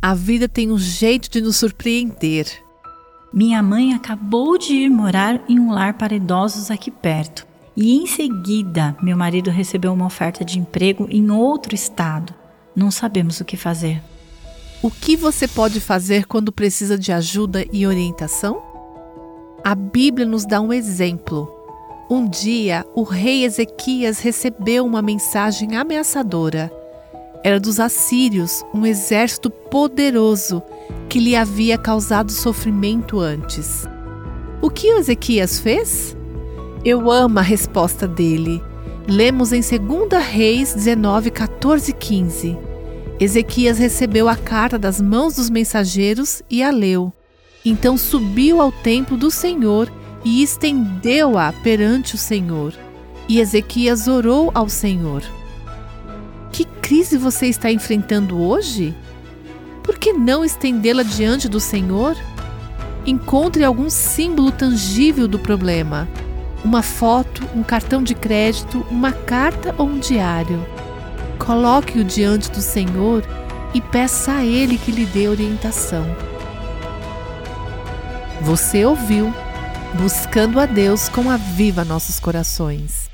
A vida tem um jeito de nos surpreender. Minha mãe acabou de ir morar em um lar para idosos aqui perto. E em seguida, meu marido recebeu uma oferta de emprego em outro estado. Não sabemos o que fazer. O que você pode fazer quando precisa de ajuda e orientação? A Bíblia nos dá um exemplo. Um dia, o rei Ezequias recebeu uma mensagem ameaçadora. Era dos assírios, um exército poderoso que lhe havia causado sofrimento antes. O que Ezequias fez? Eu amo a resposta dele. Lemos em 2 Reis 19, 14 e 15. Ezequias recebeu a carta das mãos dos mensageiros e a leu. Então subiu ao templo do Senhor e estendeu-a perante o Senhor. E Ezequias orou ao Senhor. Crise você está enfrentando hoje? Por que não estendê-la diante do Senhor? Encontre algum símbolo tangível do problema. Uma foto, um cartão de crédito, uma carta ou um diário. Coloque-o diante do Senhor e peça a Ele que lhe dê orientação. Você ouviu Buscando a Deus com a Viva Nossos Corações.